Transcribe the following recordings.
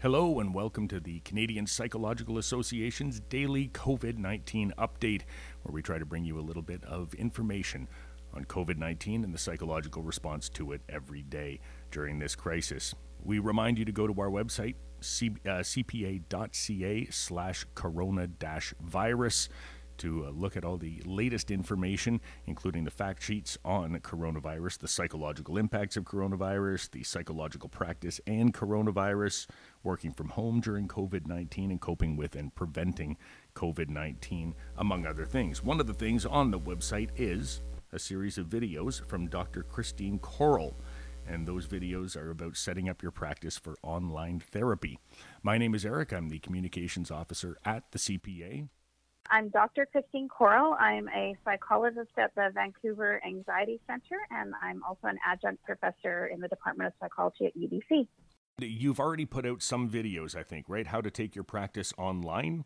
Hello, and welcome to the Canadian Psychological Association's daily COVID 19 update, where we try to bring you a little bit of information on COVID 19 and the psychological response to it every day during this crisis. We remind you to go to our website, c- uh, cpa.ca slash corona virus to uh, look at all the latest information, including the fact sheets on coronavirus, the psychological impacts of coronavirus, the psychological practice and coronavirus, working from home during COVID 19, and coping with and preventing COVID 19, among other things. One of the things on the website is a series of videos from Dr. Christine Korol. And those videos are about setting up your practice for online therapy. My name is Eric. I'm the communications officer at the CPA. I'm Dr. Christine Korol. I'm a psychologist at the Vancouver Anxiety Center, and I'm also an adjunct professor in the Department of Psychology at UBC. You've already put out some videos, I think, right? How to take your practice online?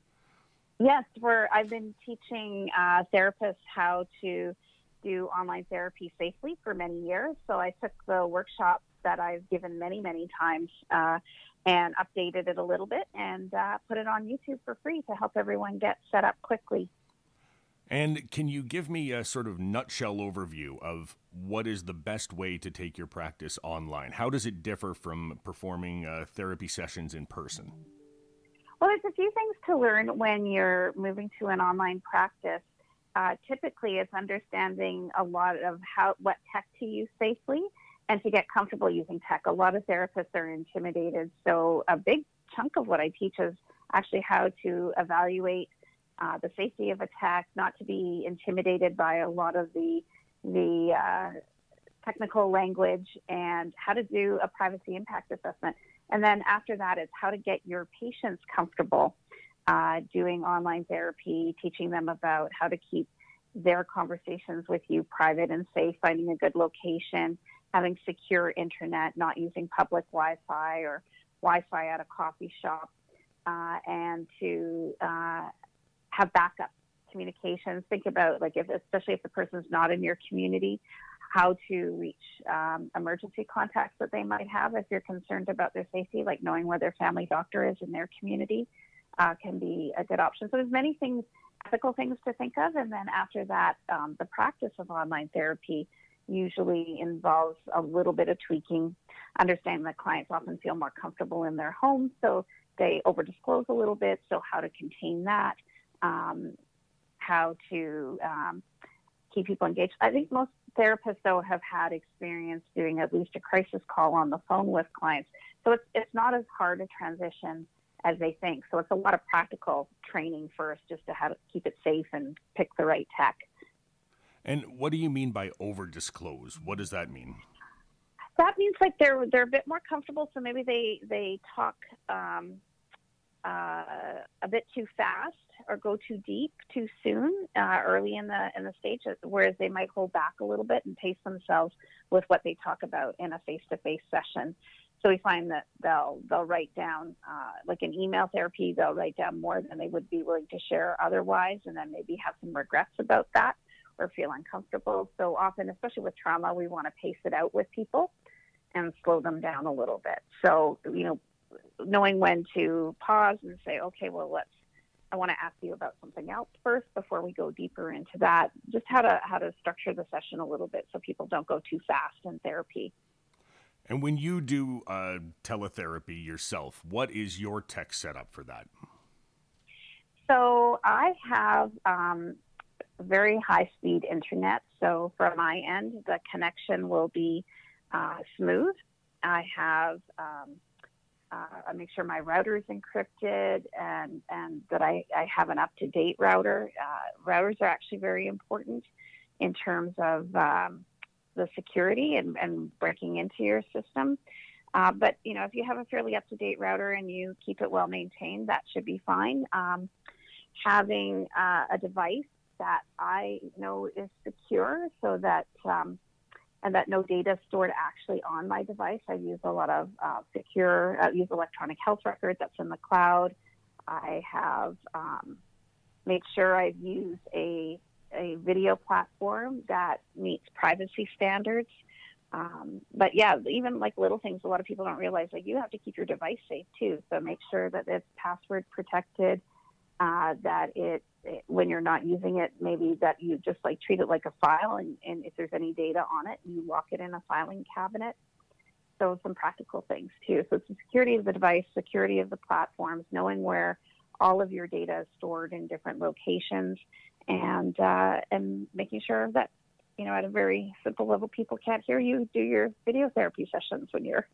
Yes, where I've been teaching uh, therapists how to do online therapy safely for many years. So I took the workshops that I've given many, many times uh, and updated it a little bit and uh, put it on YouTube for free to help everyone get set up quickly. And can you give me a sort of nutshell overview of what is the best way to take your practice online? How does it differ from performing uh, therapy sessions in person? Well, there's a few things to learn when you're moving to an online practice. Uh, typically, it's understanding a lot of how what tech to use safely and to get comfortable using tech. A lot of therapists are intimidated, so a big chunk of what I teach is actually how to evaluate uh, the safety of a tech, not to be intimidated by a lot of the the uh, technical language, and how to do a privacy impact assessment. And then after that, it's how to get your patients comfortable uh, doing online therapy, teaching them about how to keep their conversations with you private and safe, finding a good location, having secure internet, not using public Wi-Fi or Wi-Fi at a coffee shop, uh, and to uh, have backup communications. Think about like if, especially if the person's not in your community, how to reach um, emergency contacts that they might have if you're concerned about their safety, like knowing where their family doctor is in their community, uh, can be a good option. So there's many things, ethical things to think of, and then after that, um, the practice of online therapy usually involves a little bit of tweaking. Understanding that clients often feel more comfortable in their home, so they over disclose a little bit. So, how to contain that, um, how to um, keep people engaged. I think most therapists, though, have had experience doing at least a crisis call on the phone with clients. So, it's, it's not as hard a transition as they think. So, it's a lot of practical training first just to how to keep it safe and pick the right tech. And what do you mean by over disclose? What does that mean? That means like they're they're a bit more comfortable, so maybe they they talk um, uh, a bit too fast or go too deep too soon uh, early in the in the stage, whereas they might hold back a little bit and pace themselves with what they talk about in a face to face session. So we find that they'll they'll write down uh, like an email therapy, they'll write down more than they would be willing to share otherwise, and then maybe have some regrets about that or feel uncomfortable. So often, especially with trauma, we want to pace it out with people and slow them down a little bit. So, you know, knowing when to pause and say, okay, well, let's, I want to ask you about something else first before we go deeper into that. Just how to, how to structure the session a little bit so people don't go too fast in therapy. And when you do uh, teletherapy yourself, what is your tech setup for that? So I have um, very high speed internet. So from my end, the connection will be uh, smooth. I have um, uh, I make sure my router is encrypted and and that I, I have an up to date router. Uh, routers are actually very important in terms of um, the security and, and breaking into your system. Uh, but you know, if you have a fairly up to date router and you keep it well maintained, that should be fine. Um, having uh, a device that I know is secure so that um, and that no data is stored actually on my device. I use a lot of uh, secure, uh, use electronic health record that's in the cloud. I have um, made sure I've used a, a video platform that meets privacy standards Um, but yeah, even like little things, a lot of people don't realize like you have to keep your device safe too. So make sure that it's password protected, uh, that it, when you're not using it, maybe that you just like treat it like a file, and, and if there's any data on it, you lock it in a filing cabinet. So some practical things too. So security of the device, security of the platforms, knowing where all of your data is stored in different locations, and uh, and making sure that you know, at a very simple level, people can't hear you do your video therapy sessions when you're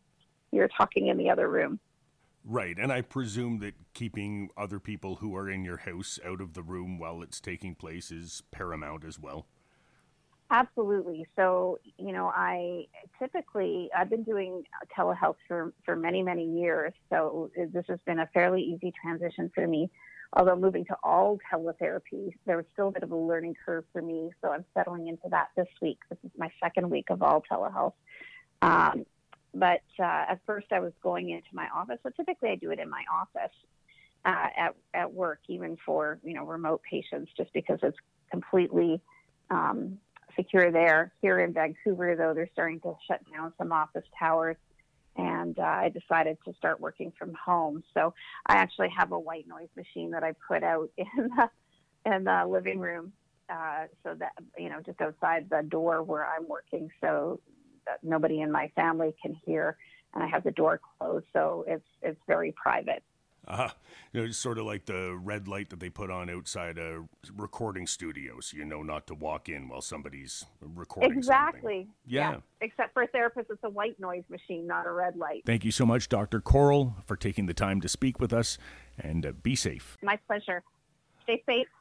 you're talking in the other room. Right, and I presume that keeping other people who are in your house out of the room while it's taking place is paramount as well. Absolutely. So, you know, I typically I've been doing telehealth for for many many years. So this has been a fairly easy transition for me although moving to all teletherapy, there was still a bit of a learning curve for me. So I'm settling into that this week. This is my second week of all telehealth. Um, but uh, at first, I was going into my office. So typically, I do it in my office uh, at at work, even for you know remote patients, just because it's completely um, secure there. Here in Vancouver, though, they're starting to shut down some office towers and uh, I decided to start working from home. So I actually have a white noise machine that I put out in the in the living room, uh, so that you know just outside the door where I'm working, so nobody in my family can hear. And I have the door closed, so it's it's very private. Uh, you know, it's sort of like the red light that they put on outside a recording studio, so You know, not to walk in while somebody's recording. Exactly. Yeah. yeah. Except for therapists, it's a white noise machine, not a red light. Thank you so much, Dr. Korol, for taking the time to speak with us, and uh, be safe. My pleasure. Stay safe.